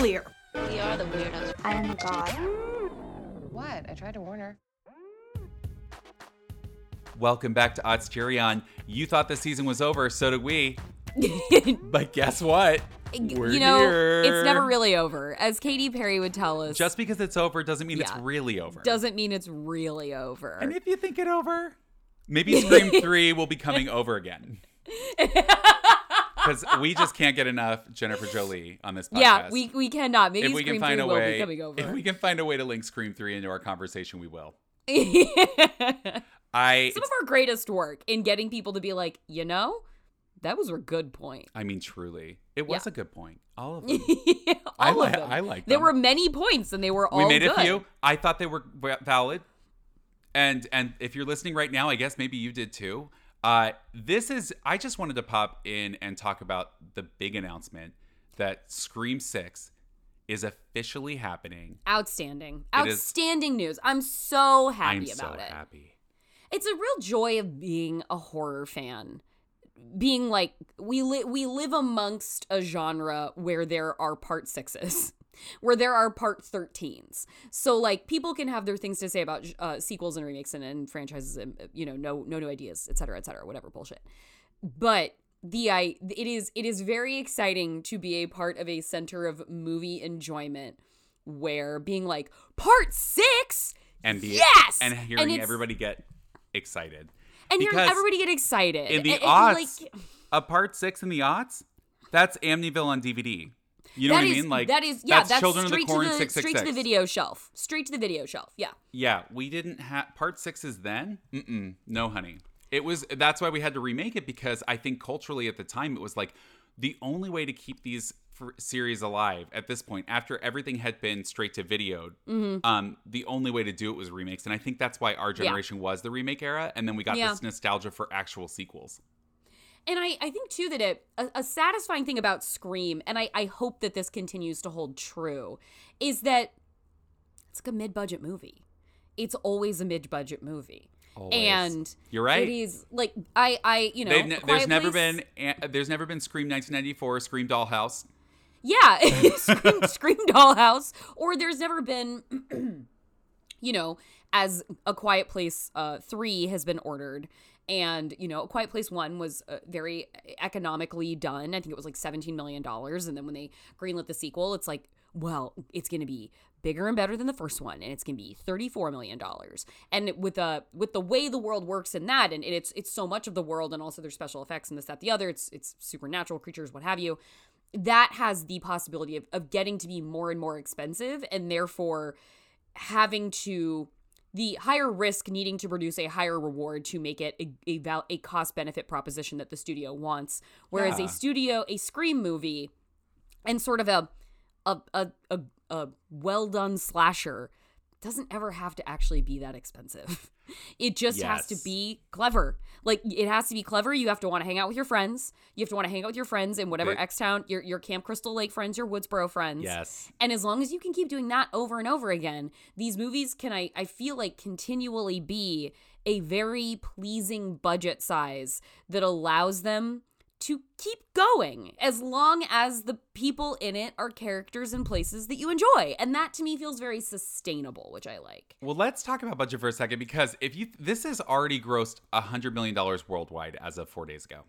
clear. We are the weirdos. I am god. What? I tried to warn her. Welcome back to Odds Cheerion. You thought the season was over, so did we. but guess what? We're you know, here. it's never really over. As Katy Perry would tell us, Just because it's over doesn't mean it's really over. doesn't mean it's really over. and if you think it over, maybe Scream 3 will be coming over again. Because we just can't get enough Jennifer Jolie on this podcast. yeah, we we cannot. Maybe if we Scream can find 3 a will way, be coming over. if we can find a way to link Scream 3 into our conversation, we will. I Some of our greatest work in getting people to be like, you know, that was a good point. I mean, truly, it was Yeah. a good point. All of them. all I of li- them. I like them. There were many points, and they were all we made good. a few. I thought they were valid, and and if you're listening right now, I guess maybe you did too. Uh, this is. I just wanted to pop in and talk about the big announcement that Scream Six is officially happening. Outstanding, It is- outstanding news. I'm so happy I'm about so it. happy. It's a real joy of being a horror fan. Being like we li- we live amongst a genre where there are part sixes, where there are part thirteens. So like people can have their things to say about uh, sequels and remakes and, and franchises and uh, you know no no new ideas, et cetera, et cetera, whatever bullshit. But the I it is it is very exciting to be a part of a center of movie enjoyment where being like part six And be, Yes! and And hearing it's- everybody get excited. and hearing Because everybody get excited. In the And- and, odds, like, a part six in the odds, that's Amityville on DVD. You know that what I mean? Like that is yeah, that's, Children of the Corn to the six six straight to the video shelf, straight to the video shelf. Yeah, Yeah, we didn't have part sixes then. Mm-mm, no, honey. It was that's why we had to remake it because I think culturally at the time it was like the only way to keep these series alive at this point after everything had been straight to videoed. Mm-hmm. Um, the only way to do it was remakes, and I think that's why our generation was the remake era, and then we got Yeah. this nostalgia for actual sequels. And I I think too that it a, a satisfying thing about Scream, and I I hope that this continues to hold true, is that it's like a mid budget movie. It's always a mid budget movie. Always. And You're right. It is like I I you know ne- there's Quiet never been a- there's never been Scream 1994, Scream Dollhouse. Yeah, Scream, Scream Dollhouse. Or there's never been, you know, as A Quiet Place uh, 3 has been ordered. And, you know, Quiet Place 1 was uh, very economically done. I think it was like $17 million. And then when they greenlit the sequel, it's like, well, it's going to be bigger and better than the first one and it's going to be 34 million dollars and with uh with the way the world works in that and it's it's so much of the world and also there's special effects and this that the other it's it's supernatural creatures what have you that has the possibility of, of getting to be more and more expensive and therefore having to the higher risk needing to produce a higher reward to make it a, a, val- a cost benefit proposition that the studio wants whereas Yeah. a studio a scream movie and sort of a a a, a, a well done slasher doesn't ever have to actually be that expensive. It just has to be clever. Like it has to be clever. You have to want to hang out with your friends. You have to want to hang out with your friends in whatever X town, your your Camp Crystal Lake friends, your Woodsboro friends. Yes. And as long as you can keep doing that over and over again, these movies can I I feel like continually be a very pleasing budget size that allows them to keep going as long as the people in it are characters and places that you enjoy. And that to me feels very sustainable, which I like. Well, let's talk about budget for a second because if you this has already grossed hundred million dollars worldwide as of four days ago.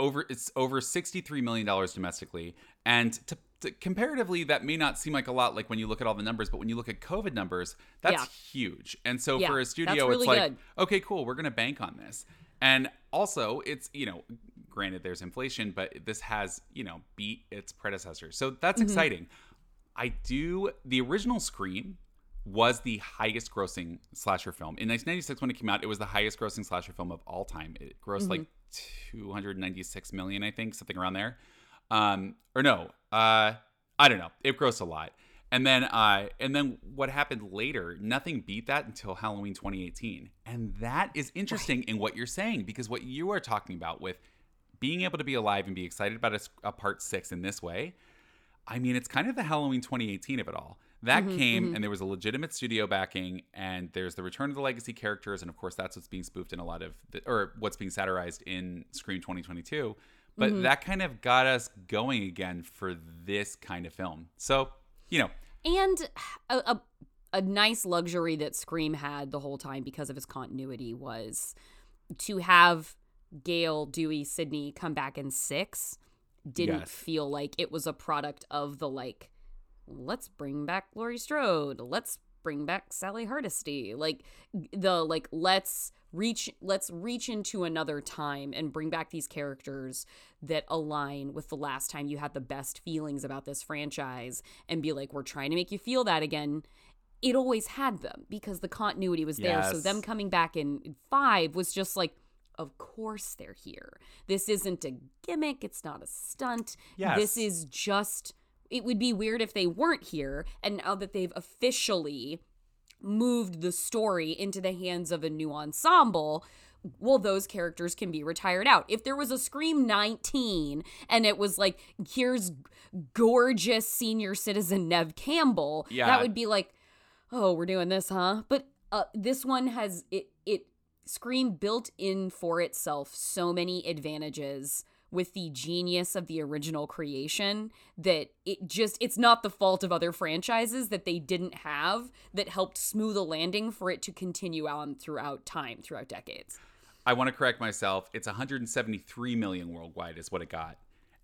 Over it's over sixty three million dollars domestically, and to, to- comparatively, that may not seem like a lot. Like when you look at all the numbers, but when you look at COVID numbers, that's Yeah. huge. And so Yeah, for a studio, really it's like, good. okay, cool, we're gonna bank on this. And also, it's you know, granted there's inflation, but this has you know beat its predecessor, so that's Mm-hmm. exciting. I do the original Scream was the highest grossing slasher film. In 1996 when it came out, it was the highest grossing slasher film of all time. It grossed like 296 million, I think, something around there. Um or no, uh I don't know. It grossed a lot. And then uh and then what happened later, nothing beat that until Halloween 2018. And that is interesting in what you're saying because what you are talking about with being able to be alive and be excited about a part 6 in this way, I mean, it's kind of the Halloween 2018 of it all. That Mm-hmm, came and there was a legitimate studio backing, and there's the return of the legacy characters, and of course, that's what's being spoofed in a lot of, the, or what's being satirized in Scream 2022. but Mhm. that kind of got us going again for this kind of film. So, you know, and a, a a nice luxury that Scream had the whole time because of its continuity was to have Gale, Dewey, Sidney come back in six didn't Yes. feel like it was a product of the like let's bring back Laurie Strode, let's bring back Sally Hardesty. Like the like let's reach let's reach into another time and bring back these characters that align with the last time you had the best feelings about this franchise and be like we're trying to make you feel that again it always had them because the continuity was there so them coming back in 5 was just like of course they're here. This isn't a gimmick. It's not a stunt. Yes. this is just it would be weird if they weren't here and now that they've officially moved the story into the hands of a new ensemble well those characters can be retired out. If there was a scream 19 and it was like here's gorgeous senior citizen nev campbell Yeah. that would be like oh we're doing this huh? But uh, this one has it it scream built in for itself so many advantages with the genius of the original creation that it just it's not the fault of other franchises that they didn't have that helped smooth a landing for it to continue on throughout time throughout decades I want to correct myself. It's 173 million worldwide is what it got.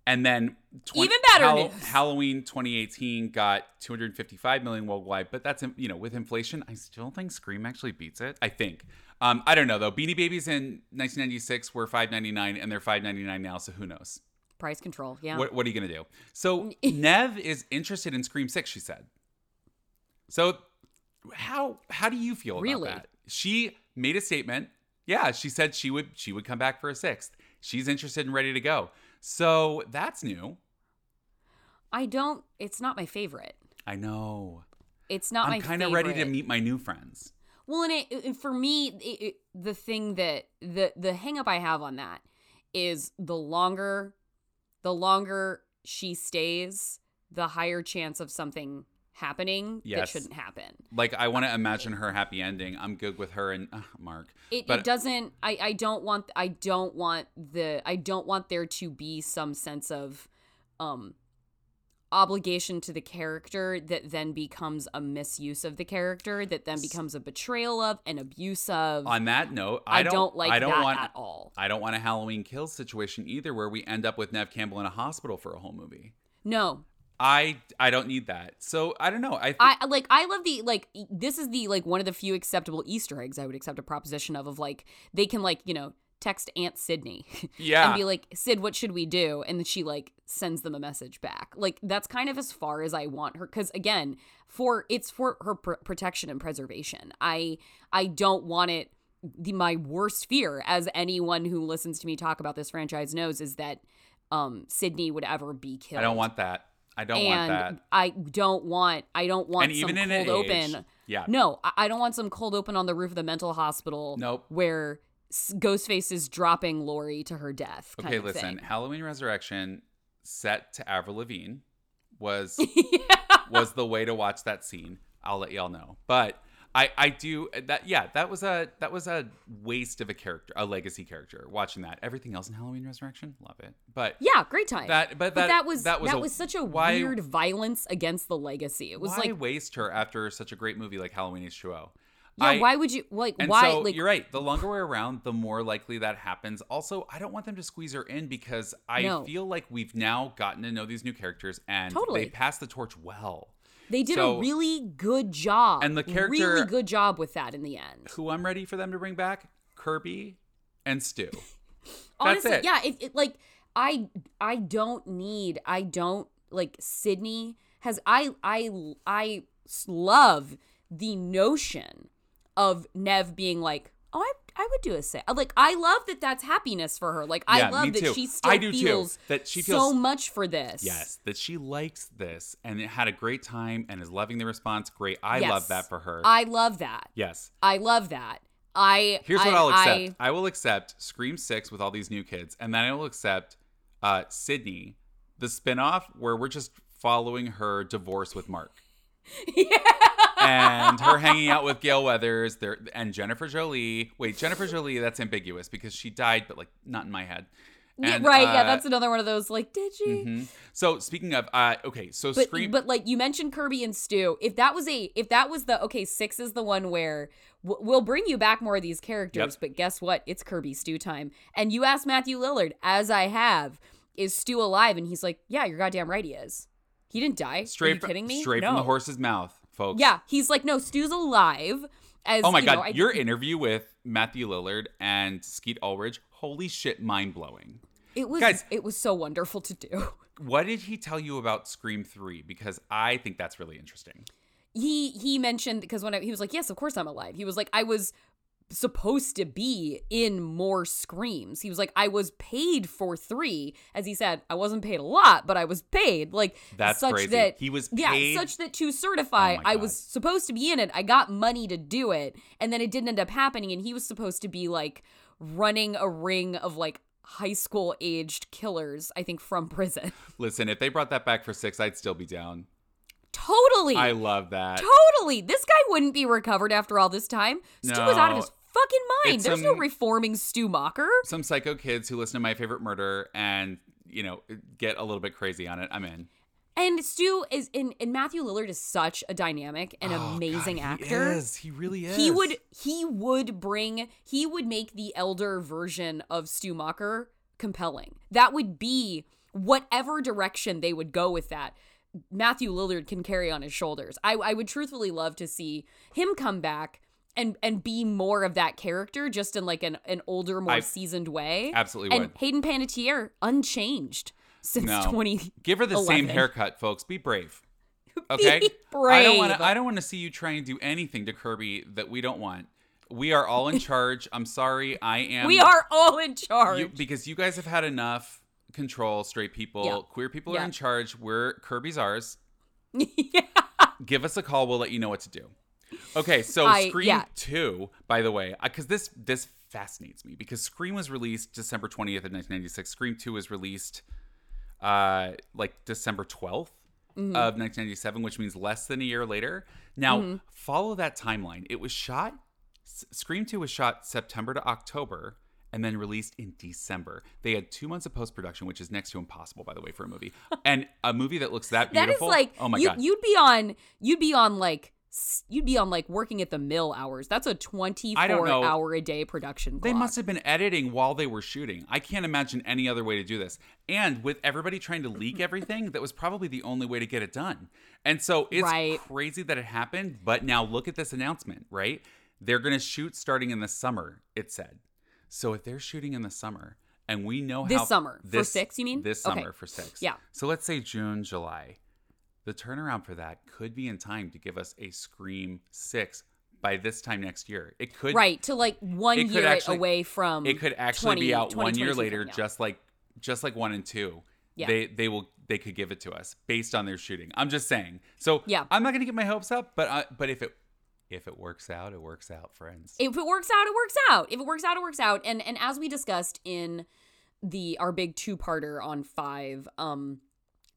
And then 20, Even better news. Halloween 2018 got 255 million worldwide, but that's you know with inflation, I still think Scream actually beats it. I think. Um, I don't know though. Beanie Babies in 1996 were 5.99 and they're 5.99 now, so who knows? price control yeah What, what are you gonna do? So Nev is interested in Scream Six. She said. So how how do you feel Really? about that? She made a statement. Yeah, she said she would she would come back for a sixth. She's interested and ready to go. So that's new. i don't it's not my favorite I know. it's not my I'm kind of ready to meet my new friends. Well, and it, it- for me, it, it, the thing that the the hang up I have on that is the longer, the longer she stays, the higher chance of something happening that shouldn't happen. Like I want to imagine her happy ending. I'm good with her and uh, Mark. It, But- it doesn't. I I don't want. I don't want the. I don't want there to be some sense of, um, obligation to the character that then becomes a misuse of the character that then becomes a betrayal of an abuse of. On that note, I, I, don't, like I don't that want at all. I don't want a Halloween kill situation either, where we end up with Nev Campbell in a hospital for a whole movie. No, I I don't need that. So I don't know. I, th- I like. I love the like. This is the like one of the few acceptable Easter eggs I would accept a proposition of. Of like they can like you know text Aunt Sidney yeah. and be like, Sid, what should we do? And then she like sends them a message back. Like that's kind of as far as I want her. Because again, for it's for her pr- protection and preservation. I I don't want it. The my worst fear, as anyone who listens to me talk about this franchise knows, is that um Sidney would ever be killed. I don't want that. I don't want and that. I don't want. I don't want And some even in cold age, open. yeah. No, I- don't want some cold open on the roof of the mental hospital. Nope. Where Ghostface is dropping Laurie to her death. Kind Okay, listen. thing. Halloween Resurrection, set to Avril Lavigne, was yeah. was the way to watch that scene. I'll let y'all know. But I I do uh, that. Yeah, that was a that was a waste of a character, a legacy character. Watching that, everything else in Halloween Resurrection, love it. But Yeah, great time. that but, but that, that, was that was, a- such a why- weird violence against the legacy. It was why like, waste her after such a great movie like Halloween H2O? yeah, I- why would you like And why so like you're right. The longer we're around, the more likely that happens. Also, I don't want them to squeeze her in because I No. feel like we've now gotten to know these new characters and Totally. they pass the torch well. They did so- a really good job And the character- really good job with that in the end. Who I'm ready for them to bring back? Kirby and Stu. honestly it. yeah it, it like i i don't need i don't like sidney has I I I love the notion of nev being like oh i I would do a say like I love that that's happiness for her. Like Yeah, I love that she still I do too. feels That she feels so much for this. Yes, that she likes this and it had a great time and is loving the response. Great. I Yes. love that for her. I love that. yes. I love that. I Here's what I, I'll accept. I- I, will accept Scream 6 with all these new kids, and then I will accept uh, Sidney, the spinoff where we're just following her divorce with Mark. and her hanging out with Gale Weathers there and Jennifer Jolie. Wait, Jennifer Jolie, that's ambiguous because she died, but like not in my head. Yeah, And, right. yeah, uh, that's another one of those. Like, did she? mhm. So speaking of, uh, okay, so But Scream. but like you mentioned Kirby and Stu. If that was a if that was the okay six is the one where w- we'll bring you back more of these characters. Yep. But guess what? It's Kirby Stu time. And you asked Matthew Lillard, as I have, is Stu alive? And he's like, Yeah, you're goddamn right. He is. He didn't die. straight Are you from, kidding me? Straight from the horse's mouth, folks. Yeah, he's like, no, Stu's alive. As Oh my you god, know, I- your interview with Matthew Lillard and Skeet Ulrich, holy shit, mind blowing. it was Guys- it was so wonderful to do. What did he tell you about Scream 3? Because I think that's really interesting. he he mentioned because when I, he was like, "Yes, of course I'm alive." He was like, "I was supposed to be in more screams." He was like, "I was paid for 3." As he said, I wasn't paid a lot, but I was paid. Like That's such crazy. that He was Yeah, such that to oh certify Oh I was supposed to be in it. I got money to do it, and then it didn't end up happening and he was supposed to be like running a ring of like high school aged killers, I think from prison. Listen, if they brought that back for 6, I'd still be down. Totally. I love that. Totally. This guy wouldn't be recovered after all this time. Stu was out of his fucking mind. It's There's no reforming Stu Macher. Some psycho kids who listen to My Favorite Murder and, you know, get a little bit crazy on it. I'm in. And Stu is in and Matthew Lillard is such a dynamic and Oh, amazing God, actor. He is. He really is. He would he would bring he would make the elder version of Stu Macher compelling. That would be whatever direction they would go with that. Matthew Lillard can carry on his shoulders. I, I would truthfully love to see him come back and and be more of that character, just in like an, an older, more I seasoned way. absolutely And would. Hayden Panettiere unchanged since No. twenty. Give her the same haircut, folks. Be brave. Okay? Be brave. I don't want to I don't want to see you try and do anything to Kirby that we don't want. We are all in charge. I'm sorry. I am We are all in charge. you, because you guys have had enough control, straight people, Yeah. queer people Yeah. are in charge. We're Kirby's ours. yeah. Give us a call. We'll let you know what to do. Okay, so I- Scream yeah. 2, by the way, because this this fascinates me because Scream was released December 20th of 1996. Scream 2 was released uh like December 12th Mm-hmm. of 1997, which means less than a year later. Now, follow that timeline. It was shot Scream 2 was shot September to October and then released in December. They had 2 months of post-production, which is next to impossible by the way for a movie. and a movie that looks that beautiful. That is like oh my you, god. you'd be on you'd be on like you'd be on like working at the mill hours. That's a 24 hour a day production. They clock. must have been editing while they were shooting. I can't imagine any other way to do this. And with everybody trying to leak everything, that was probably the only way to get it done. And so it's Right. crazy that it happened. But now look at this announcement, right? They're going to shoot starting in the summer, it said. So if they're shooting in the summer, and we know This how summer. For six, you mean? This Okay. summer for six. Yeah. So let's say June, July. The turnaround for that could be in time to give us a Scream six by this time next year. It could right to like one year actually- away from it could actually 20 be out one year later just like just like one and two Yeah. they they will they could give it to us based on their shooting i'm just saying so Yeah. i'm not gonna get my hopes up but I, but if it if it works out it works out friends if it works out, it works out. If it works out, it works out. And and as we discussed in the our big two parter on five, um,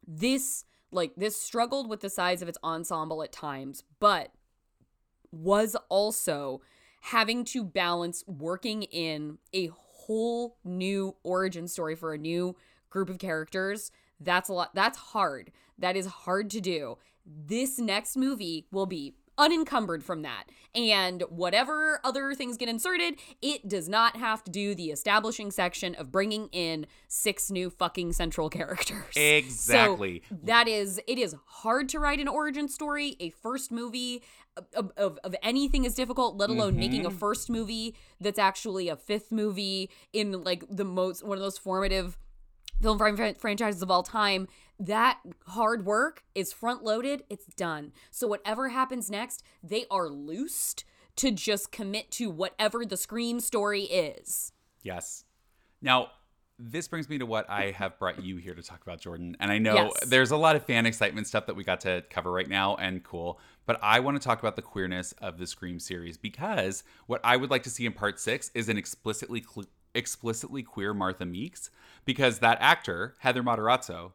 this like this struggled with the size of its ensemble at times, but was also having to balance working in a whole new origin story for a new group of characters. That's a lot. That's hard. That is hard to do. This next movie will be unencumbered from that. And whatever other things get inserted, it does not have to do the establishing section of bringing in six new fucking central characters. Exactly. So that is, it is hard to write an origin story. A first movie of, of, of anything is difficult, let alone making Mm-hmm. a first movie that's actually a fifth movie in like the most, one of those formative film fran- franchises of all time that hard work is front loaded it's done so whatever happens next they are loosed to just commit to whatever the scream story is yes now this brings me to what I have brought you here to talk about, Jordan. And I know Yes. there's a lot of fan excitement stuff that we got to cover right now, and cool. But I want to talk about the queerness of the Scream series because what I would like to see in part six is an explicitly cl- explicitly queer Martha Meeks, because that actor Heather Matarazzo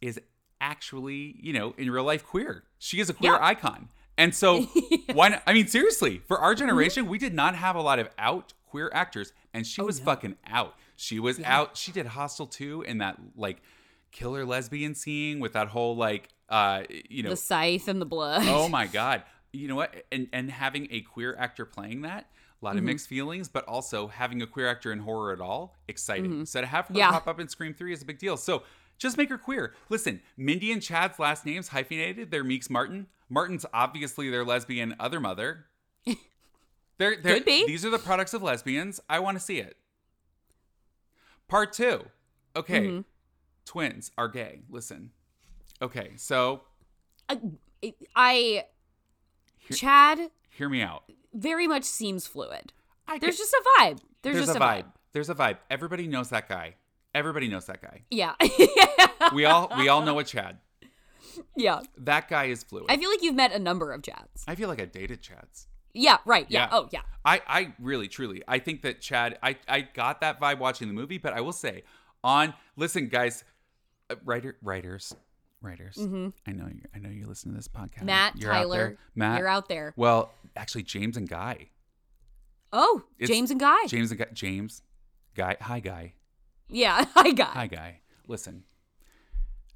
is actually, you know, in real life queer. She is a queer Yeah. icon. And so, why not? I mean, seriously, for our generation, we did not have a lot of out queer actors, and she was no. fucking out. She was out. She did Hostel 2 in that like killer lesbian scene with that whole like uh you know The scythe and the blood. oh my god you know what and and having a queer actor playing that a lot of Mm-hmm. mixed feelings but also having a queer actor in horror at all exciting. So to have her Mm-hmm. Yeah. pop up in scream 3 is a big deal. So just make her queer. Listen mindy and chad's last names hyphenated they're meeks martin. Martin's obviously their lesbian other mother. They're, they're Could be. these are the products of lesbians. I want to see it. Part two. Okay. Mm-hmm. twins are gay. Listen. Okay so I, I Chad hear me out very much seems fluid. I There's just a vibe. There's, there's just a vibe. There's a vibe. Everybody knows that guy. Everybody knows that guy. Yeah. We all we all know a Chad. yeah. That guy is fluid. I feel like you've met a number of Chads. I feel like I dated Chads. Yeah, right. Yeah. Yeah. Oh, yeah. I I really truly I think that Chad I I got that vibe watching the movie, but I will say on listen guys, uh, writer writers writers. I know you I know you listen to this podcast. Mm-hmm. Matt, You're out there. Tyler, Matt. you're out there. Well, actually James and Guy. Oh, It's- James and Guy. James and Guy James Guy. Hi Guy. Yeah, I got. Hi, guy. Listen,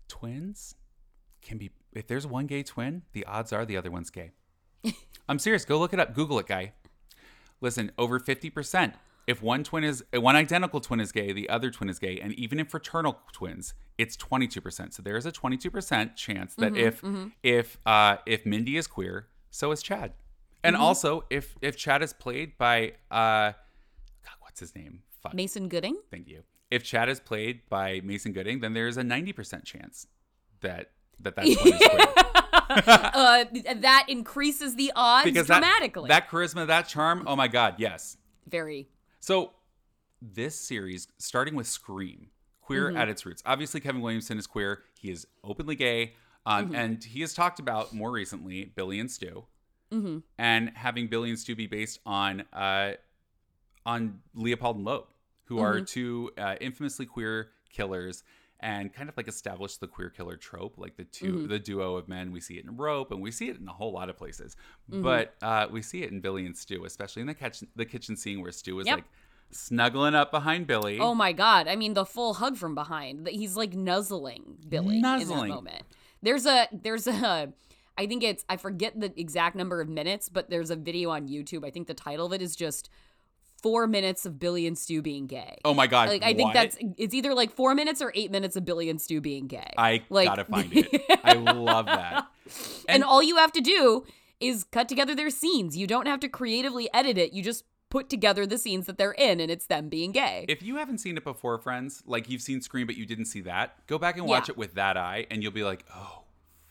twins can be. If there's one gay twin, the odds are the other one's gay. I'm serious. Go look it up. Google it, guy. Listen, over 50%. If one twin is one identical twin is gay, the other twin is gay, and even in fraternal twins, it's 22%. So there is a 22% chance that if if uh, if Mindy is queer, so is Chad. And also, if if Chad is played by uh, God, what's his name? Fuck. Mason Gooding. Thank you. If Chad is played by Mason Gooding, then there's a 90% chance that that that twin is queer. uh, that increases the odds Because that, dramatically. that charisma, that charm, oh my God, yes. Very. So this series, starting with Scream, queer Mm-hmm. at its roots. Obviously, Kevin Williamson is queer. He is openly gay. Um, Mm-hmm. And he has talked about more recently Billy and Stu. Mm-hmm. And having Billy and Stu be based on uh, on Leopold and Loeb, who are Mm-hmm. two uh, infamously queer killers and kind of like establish the queer killer trope, like the 2 Mm-hmm. the duo of men. We see it in Rope, and we see it in a whole lot of places, Mm-hmm. but uh, we see it in Billy and Stu, especially in the kitchen the kitchen scene where Stu is Yep. like snuggling up behind Billy. Oh my god! I mean, the full hug from behind. He's like nuzzling Billy in Nuzzling. that moment. There's a there's a I think it's I forget the exact number of minutes, but there's a video on YouTube. I think the title of it is just four minutes of Billy and Stu being gay. Oh my god! like I think that's it's either like four minutes or eight minutes of Billy and Stu being gay. I like, gotta find it. I love that. and all you have to do is cut together their scenes. You don't have to creatively edit it. You just put together the scenes that they're in, and it's them being gay. If you haven't seen it before, friends, like you've seen Scream but you didn't see that, go back and watch Yeah. it with that eye, and you'll be like, oh,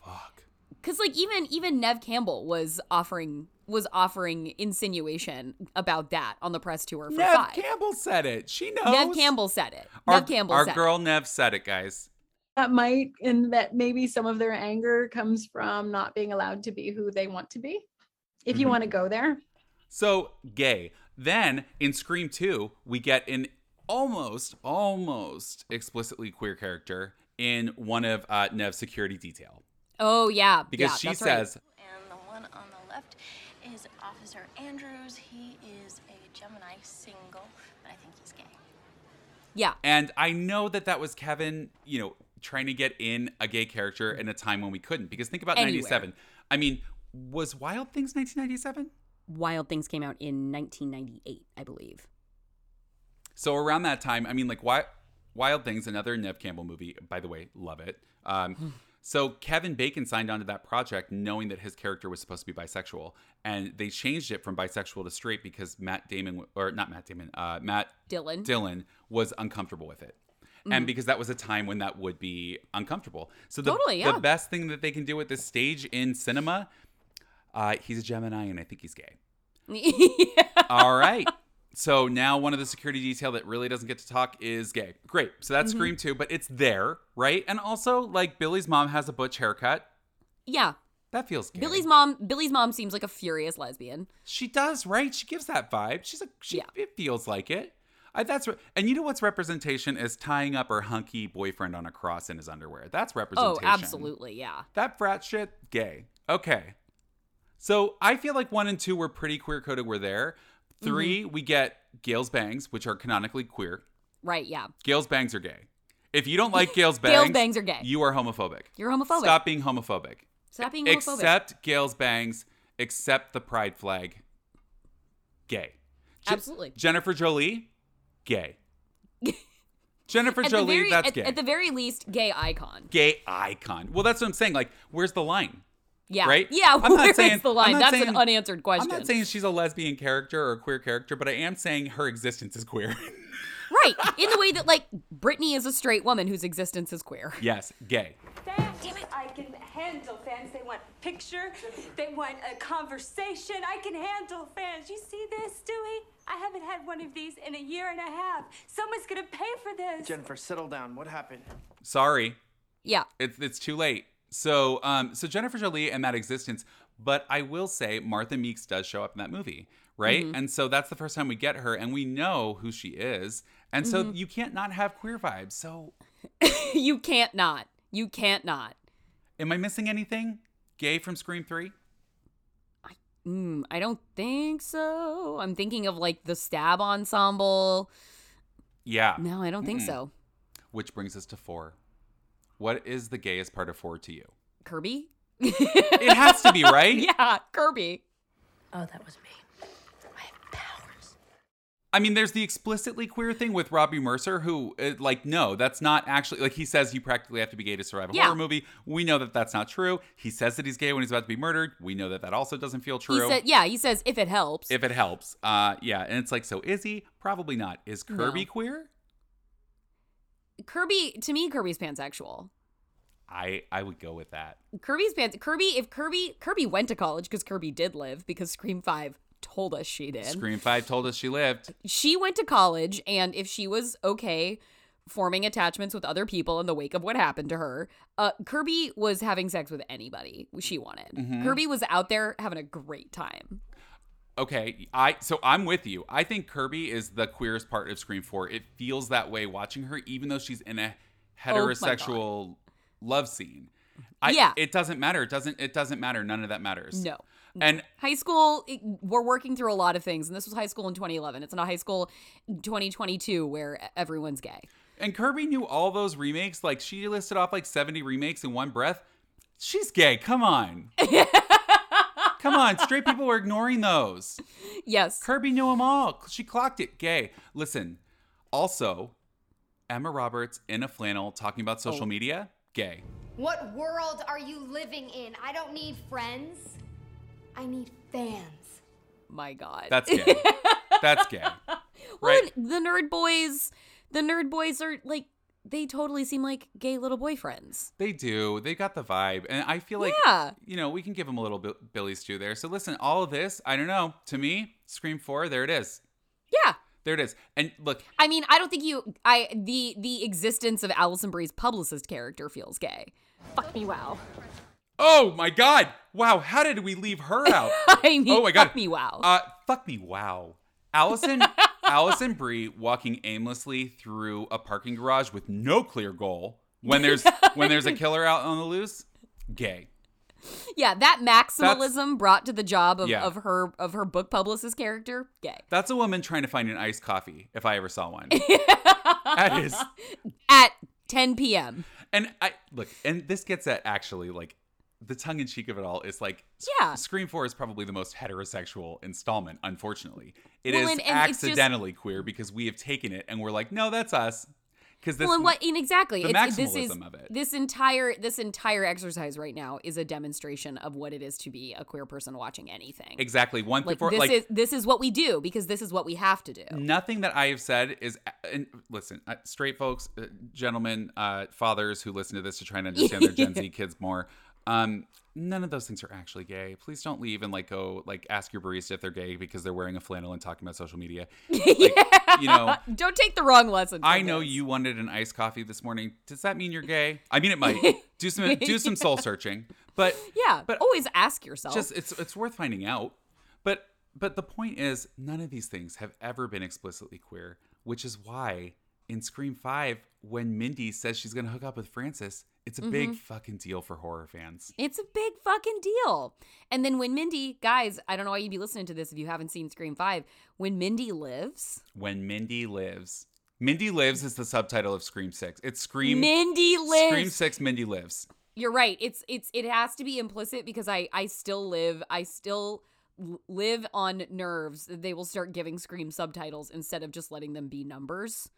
fuck. Because like even even Nev Campbell was offering was offering insinuation about that on the press tour for Nev Five. Campbell said it. She knows. Nev Campbell said it. Our, Nev Campbell our said girl Nev said it, guys. that might and that maybe some of their anger comes from not being allowed to be who they want to be if you Mhm. want to go there So gay. Then in Scream 2, we get an almost, almost explicitly queer character in one of uh, Nev's security detail. Oh yeah, Because yeah, she that's right. says, And the one on the left is Officer Andrews. He is a Gemini single, but I think he's gay. yeah, And I know that that was Kevin, you know, trying to get in a gay character in a time when we couldn't. Because think about Anywhere. 97. I mean, was Wild Things 1997? Wild Things came out in 1998, I believe. So around that time, I mean, like Wild, Wild Things, another Nev Campbell movie. By the way, love it. Um, so Kevin Bacon signed on to that project knowing that his character was supposed to be bisexual, and they changed it from bisexual to straight because Matt Damon, or not Matt Damon, uh, Matt Dillon. Dillon was uncomfortable with it. Mm-hmm. And because that was a time when that would be uncomfortable. So the, Totally, yeah. the best thing that they can do at this stage in cinema, uh, he's a Gemini and I think he's gay. yeah. All right. So now one of the security detail that really doesn't get to talk is gay. Great. So Mm-hmm. that's Scream 2, but it's there, right? And also, like, Billy's mom has a butch haircut. yeah. That feels gay. Billy's mom. Billy's mom seems like a furious lesbian. She does, right? She gives that vibe. She's a she Yeah. it feels like it. I, that's re- and you know what's representation is tying up her hunky boyfriend on a cross in his underwear. That's representation. Oh, representation. absolutely, yeah. That frat shit, gay. Okay. So I feel like one and two were pretty queer coded. Were there. 3 mm-hmm. we get Gale's bangs, which are canonically queer. Right, yeah. Gale's bangs are gay. If you don't like Gale's bangs, Gale's bangs are gay. You are homophobic. You're homophobic. Stop being homophobic. Stop being homophobic. Accept Gale's bangs. Accept the pride flag. Gay. Je- Absolutely. Jennifer Jolie, gay. Jennifer Jolie, very, that's at, gay. at the very least, gay icon. gay icon. Well, that's what I'm saying. Like, where's the line? Yeah. Right? Yeah, I'm not where is saying- the line? That's saying- an unanswered question. I'm not saying she's a lesbian character or a queer character, but I am saying her existence is queer. right. In the way that, like, Brittany is a straight woman whose existence is queer. yes, gay. Fans, I can handle fans. They want picture. They want a conversation. I can handle fans. You see this, Stewie? I haven't had one of these in a year and a half. Someone's gonna pay for this. Jennifer, settle down. What happened? Sorry. Yeah. It's it's too late. So um so Jennifer Jolie and that existence, but I will say Martha Meeks does show up in that movie, right? Mm-hmm. And so that's the first time we get her and we know who she is. And so Mm-hmm. you can't not have queer vibes. So you can't not. You can't not. am I missing anything? Gay from Scream 3? Mm, I don't think so. I'm thinking of, like, the stab ensemble. Yeah. No, I don't think Mm-mm. so. Which brings us to 4. What is the gayest part of 4 to you? Kirby? It has to be, right? yeah, Kirby. Oh, that was me. I have powers. I mean, there's the explicitly queer thing with Robbie Mercer, who, uh, like, no, that's not actually, like, he says you practically have to be gay to survive a Yeah. horror movie. We know that that's not true. He says that he's gay when he's about to be murdered. We know that that also doesn't feel true. He said, yeah, he says if it helps. if it helps. Uh, yeah. And it's like, so is he? Probably not. Is Kirby No. queer? Kirby, to me, Kirby's pansexual. I, I would go with that. Kirby's pants. Kirby, if Kirby, Kirby went to college because Kirby did live because Scream Five told us she did. Scream 5 told us she lived. She went to college, and if she was okay forming attachments with other people in the wake of what happened to her, uh, Kirby was having sex with anybody she wanted. Mm-hmm. Kirby was out there having a great time. Okay, I so I'm with you. I think Kirby is the queerest part of Scream 4. It feels that way watching her, even though she's in a Oh heterosexual love scene. I, Yeah. it doesn't matter. It doesn't. It doesn't matter. None of that matters. No. And High school, it- we're working through a lot of things, and this was high school in 2011. It's not high school 2022 where everyone's gay. and Kirby knew all those remakes. Like she listed off like 70 remakes in one breath. She's gay. Come on. Come on. Straight people were ignoring those. Yes. Kirby knew them all. She clocked it. Gay. Listen. Also, Emma Roberts in a flannel talking about social Oh. media. Gay. What world are you living in? I don't need friends. I need fans. My God. That's gay. That's gay. Well, Right. and the nerd boys, the nerd boys are like, they totally seem like gay little boyfriends. They do. They got the vibe. And I feel like, Yeah. you know, we can give them a little bit Billy Stu there. So listen, all of this, I don't know. To me, Scream 4, there it is. Yeah. There it is. And look, I mean, I don't think you, I, the, the existence of Alison Brie's publicist character feels gay. Fuck me, wow. oh my God. Wow. How did we leave her out? I mean, oh my God. fuck me, wow. Uh, fuck me. Wow. Alison, Alison Brie walking aimlessly through a parking garage with no clear goal when there's when there's a killer out on the loose. Gay. yeah, that maximalism brought to the job of, Yeah. of her of her book publicist character, gay. That's a woman trying to find an iced coffee, if I ever saw one. that is At 10 p.m. and I look, and this gets at actually like the tongue in cheek of it all is like Yeah. Scream 4 is probably the most heterosexual installment, unfortunately. It is Well, and- and it's just- accidentally queer because we have taken it and we're like, no, that's us. Because this well, and what? And exactly, the it's, this is of it. this entire this entire exercise right now is a demonstration of what it is to be a queer person watching anything. exactly one Like for this like is this is what we do because this is what we have to do. nothing that I have said is and listen, uh, straight folks, uh, gentlemen, uh, fathers who listen to this to try and understand their Gen Z kids more. Um, none of those things are actually gay. Please don't leave and like go like ask your barista if they're gay because they're wearing a flannel and talking about social media. Like, you know, Don't take the wrong lesson. I know you wanted an iced coffee this morning. Does that mean you're gay? I mean, it might. Do some do some soul searching, but Yeah, but always ask yourself. just it's it's worth finding out. But but the point is, none of these things have ever been explicitly queer, which is why in Scream Five, when Mindy says she's gonna hook up with Francis, It's a big mm-hmm. fucking deal for horror fans. It's a big fucking deal. And then when Mindy, guys, I don't know why you'd be listening to this if you haven't seen Scream 5. When Mindy lives, When Mindy lives. Mindy lives is the subtitle of Scream 6. It's Scream Mindy lives. Scream 6 Mindy lives. You're right. It's it's it has to be implicit because I I still live I still live on nerves that they will start giving Scream subtitles instead of just letting them be numbers.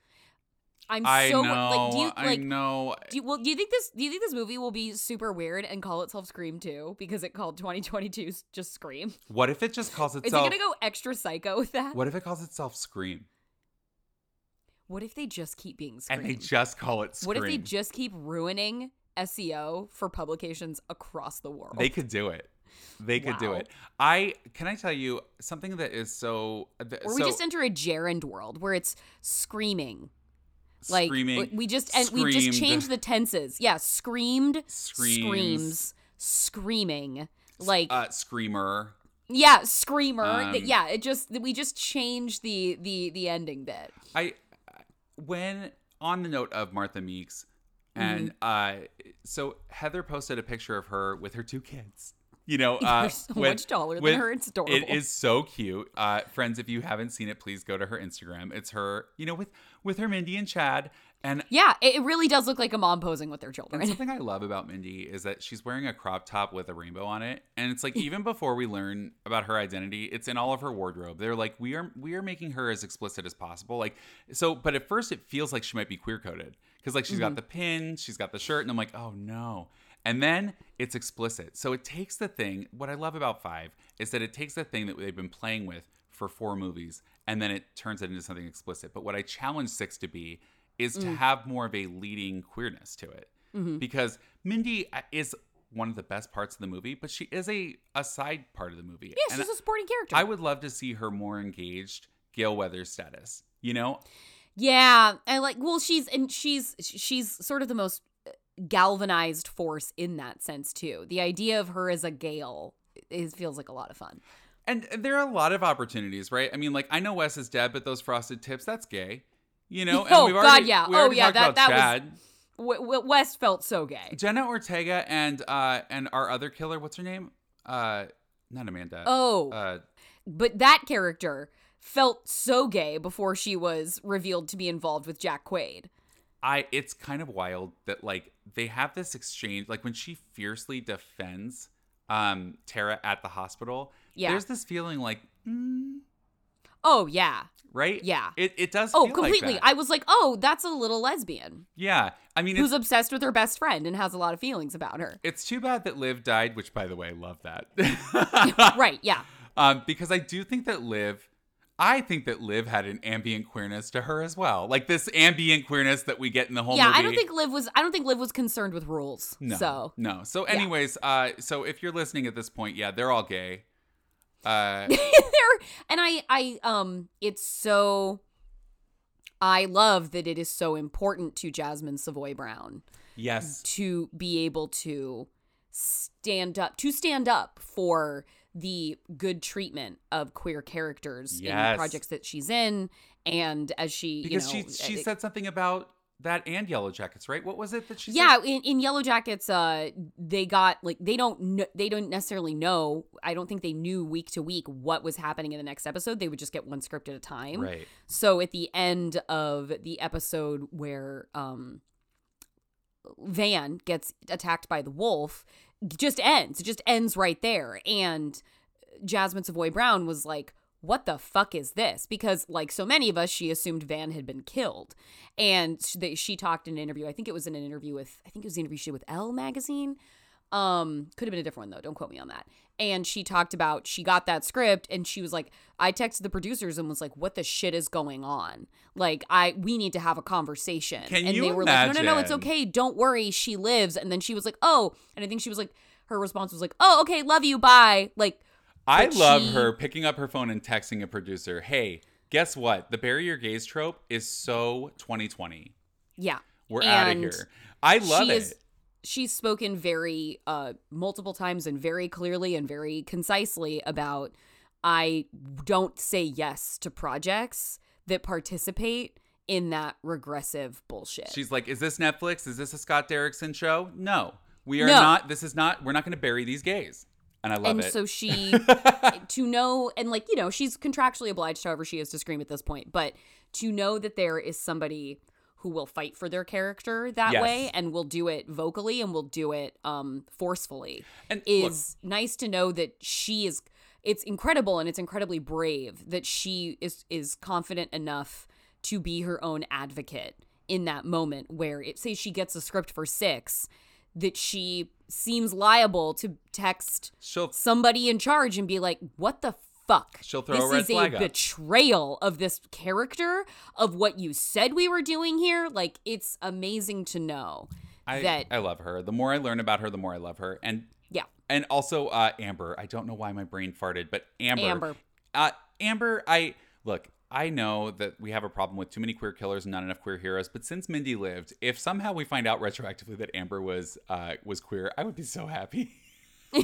I'm I so know. like do you I like know. do you, well do you think this do you think this movie will be super weird and call itself Scream 2 because it called 2022 just Scream? What if it just calls itself Is it going to go extra psycho with that? What if it calls itself Scream? What if they just keep being Scream? And they just call it Scream. What if they just keep ruining SEO for publications across the world? They could do it. They could do it. I can I tell you something that is so. th- or we so just enter a gerund world where it's screaming. Like screaming. we just and we just screamed, change the tenses. Yeah, screamed, Screams. screams, screaming. Like uh, screamer. yeah, screamer. um, yeah, it just we just change the the the ending bit. I when on the note of Martha Meeks, Mm-hmm. and uh, so Heather posted a picture of her with her two kids. You know, uh, so with- much taller than her. It's adorable. It is so cute, uh, friends. If you haven't seen it, please go to her Instagram. It's her, you know, with with her Mindy and Chad, and Yeah, it, really does look like a mom posing with their And children. something I love about Mindy is that she's wearing a crop top with a rainbow on it. And it's like even before we learn about her identity, it's in all of her wardrobe. They're like, we are we are making her as explicit as possible. Like so, but at first it feels like she might be queer coded. Because like she's got the pin, she's got the shirt, and I'm like, oh no. And then it's explicit. So it takes the thing, what I love about five is that it takes the thing that they've been playing with for four movies and then it turns it into something explicit. But what I challenge six to be is to have more of a leading queerness to it because Mindy uh, is one of the best parts of the movie, but she is a, a side part of the movie. yeah, And she's a supporting character. I would love to see her more engaged Gale Weather status. You know, Yeah, I like, well, she's and she's she's sort of the most galvanized force in that sense too. The idea of her as a Gale is feels like a lot of fun. and there are a lot of opportunities, right? I mean, like I know Wes is dead, but those frosted tips, that's gay. You know, Oh, we've God, already, yeah. Oh, yeah, that- that was- Chad. W- w- Wes felt so gay. Jenna Ortega and uh and our other killer, what's her name? Uh, not Amanda. Oh, Uh, but that character felt so gay before she was revealed to be involved with Jack Quaid. I it's kind of wild that like they have this exchange like when she fiercely defends um Tara at the hospital. Yeah. There's this feeling like mm, Oh yeah, right? Yeah. It it does oh feel like completely. that. I was like, oh, that's a little lesbian yeah. I mean who's obsessed with her best friend and has a lot of feelings about her. it's too bad that Liv died, which by the way, I love that. right? Yeah. Um because I do think that Liv I think that Liv had an ambient queerness to her as well. Like this ambient queerness that we get in the whole yeah, movie. I don't think Liv was. I don't think Liv was concerned with rules. No. So no. So, anyways, uh, so if you're listening at this point, yeah, they're all gay. Uh, there, and I, I, um, it's so. I love that it is so important to Jasmine Savoy Brown yes. to be able to stand up to stand up for the good treatment of queer characters in Yes. projects that she's in and as she Because you know she she said something about that and Yellowjackets, right? What was it that she yeah said? in, in yellow jackets uh they got like they don't kn- they don't necessarily know i don't think they knew week to week what was happening in the next episode they would just get one script at a time Right. so at the end of the episode where um van gets attacked by the wolf just ends. It just ends right there. And jasmine savoy brown was like what the fuck is this? Because like so many of us she assumed van had been killed. And she, they, she talked in an interview i think it was in an interview with i think it was the interview she did with elle magazine um could have been a different one though. Don't quote me on that. And she talked about she got that script and she was like i texted the producers and was like what the shit is going on? Like i we need to have a conversation. Can and you they were like no no no it's okay. Don't worry. She lives. And then she was like oh. And i think she was like her response was like oh okay. Love you. Bye. Like I love she- her picking up her phone and texting a producer, "Hey, guess what? The bury your gays trope is so 2020. yeah. We're out of here." I love it. is she's spoken very uh multiple times and very clearly and very concisely about I don't say yes to projects that participate in that regressive bullshit. She's like, "Is this Netflix? Is this a Scott Derrickson show? No, we are No. not. This is not. We're not going to bury these gays." And I love and it. And so she to know and like you know she's contractually obliged however she is to scream at this point but to know that there is somebody who will fight for their character that Yes. way and will do it vocally and will do it um forcefully And look- is nice to know that she is it's incredible and it's incredibly brave that she is is confident enough to be her own advocate in that moment where it say she gets a script for 6 that she seems liable to text she'll somebody in charge and be like, "What the fuck? She'll throw this a red is flag a up." betrayal of this character of what you said we were doing here." Like, it's amazing to know I, that. I love her. The more I learn about her, the more I love her. And yeah, and also uh, Amber. I don't know why my brain farted, but Amber. Amber. Uh, Amber. I look. I know that we have a problem with too many queer killers and not enough queer heroes. But since Mindy lived, if somehow we find out retroactively that Amber was uh, was queer, I would be so happy. yeah,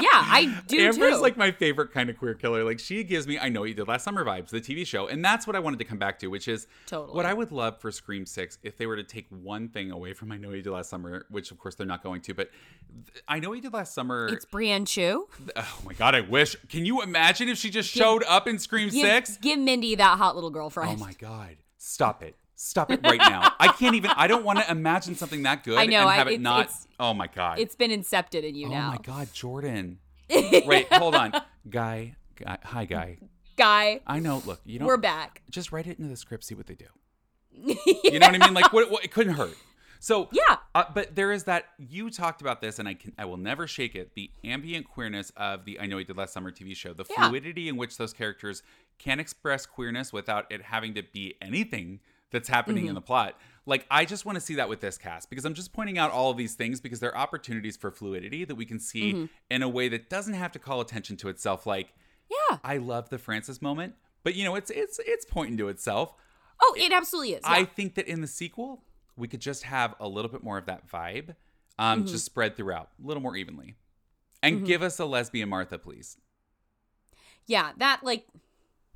I do Amber's too. like my favorite kind of queer killer. Like she gives me I know what you did last summer vibes, the TV show. And that's what I wanted to come back to, which is Totally. what I would love for Scream 6 if they were to take one thing away from I know what you did last summer, which of course they're not going to, but I know what you did last summer. it's Brianne Tju. oh my god, I wish. Can you imagine if she just showed up in Scream Give, 6? give Mindy that hot little girlfriend. Oh my god. Stop it. Stop it right now. I can't even I don't want to imagine something that good I know, and I- have it not it's- Oh my god. It's been incepted in you oh now, Oh my god, Jordan. Wait, hold on. Guy, guy hi guy. guy. I know. Look, you don't. We're back. Just write it into the script. See what they do. You know what I mean? Like, what, what? It couldn't hurt. So Yeah. uh, but there is that. You talked about this, and I can. I will never shake it. The ambient queerness of the I Know You Did Last Summer TV show. The Yeah. fluidity in which those characters can express queerness without it having to be anything that's happening Mm-hmm. in the plot. Like, I just want to see that with this cast because I'm just pointing out all of these things because there are opportunities for fluidity that we can see Mm-hmm. in a way that doesn't have to call attention to itself. Like, Yeah. I love the Francis moment, but you know, it's it's it's pointing to itself. Oh, it absolutely is. I think that in the sequel, we could just have a little bit more of that vibe, um, Mm-hmm. just spread throughout a little more evenly, and give us a lesbian Martha, please. Yeah, that like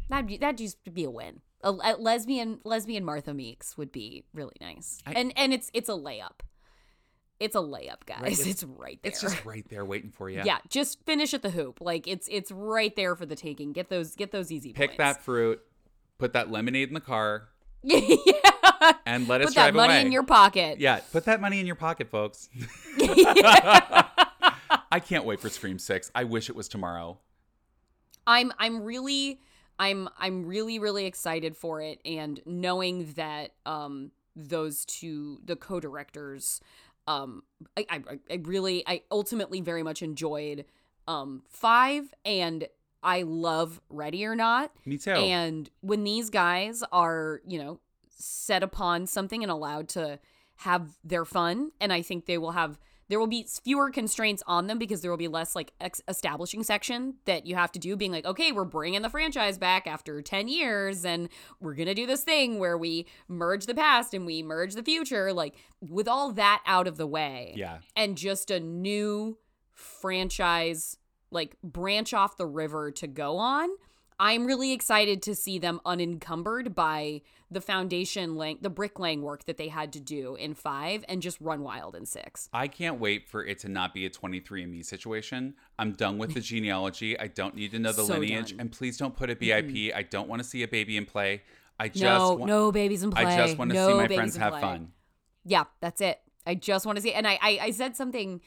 that that just to be a win. A, a lesbian lesbian Martha Meeks would be really nice, I- and and it's it's a layup. It's a layup, guys. Right, It's, it's- right there. It's just right there waiting for you. yeah. just finish at the hoop. Like it's it's right there for the taking. Get those get those easy Pick points. that fruit, put that lemonade in the car, yeah. and let us Put that drive money away. in your pocket. yeah, put that money in your pocket, folks. I can't wait for Scream Six. I wish it was tomorrow. I'm I'm really I'm I'm really really excited for it and knowing that um those two the co-directors um I I, I really I ultimately very much enjoyed um 5 and I love Ready or Not Me too. and when these guys are, you know, set upon something and allowed to have their fun, and I think they will have, there will be fewer constraints on them because there will be less like ex- establishing section that you have to do, being like, okay, we're bringing the franchise back after 10 years and we're going to do this thing where we merge the past and we merge the future. Like, with all that out of the way yeah. and just a new franchise like branch off the river to go on i'm really excited to see them unencumbered by the foundation laying the bricklaying work that they had to do in five and just run wild in six I can't wait for it to not be a 23andMe situation. I'm done with the genealogy. I don't need to know the So lineage. done. And please don't put a BIP. I don't want to see a baby in play. I just no want, no babies in play I just want to no see my friends have play. fun. Yeah, that's it. I just want to see. And I, I, I said something.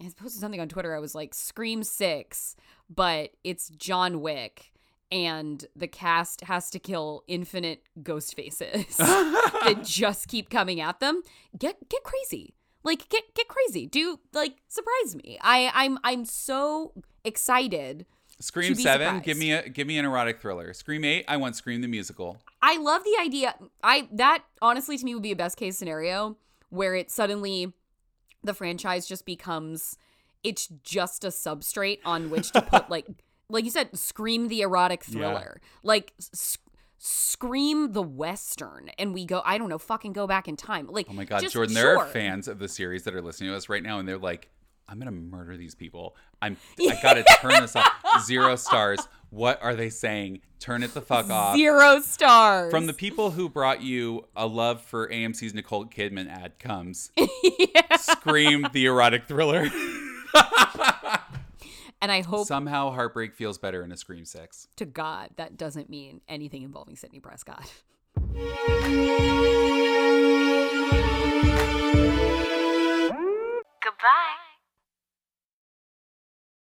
I posted something on Twitter. I was like, "Scream Six, but it's John Wick, and the cast has to kill infinite ghost faces that just keep coming at them. Get get crazy, like get get crazy. Do like surprise me. I I'm I'm so excited. Scream 7, surprised. give me a give me an erotic thriller. Scream 8, I want Scream the musical. I love the idea. I that honestly to me would be a best case scenario where it suddenly the franchise just becomes it's just a substrate on which to put like like you said scream the erotic Yeah. thriller. Like s- scream the western and we go I don't know fucking go back in time. Like Oh my god, just- Jordan, there are fans of the series that are listening to us right now and they're like I'm gonna murder these people. I'm I gotta turn this off. Zero stars. What are they saying? Turn it the fuck off. Zero stars. From the people who brought you a love for AMC's Nicole Kidman ad comes. Scream the erotic thriller. And I hope somehow heartbreak feels better in a scream sex. To God, that doesn't mean anything involving Sidney Prescott. Goodbye.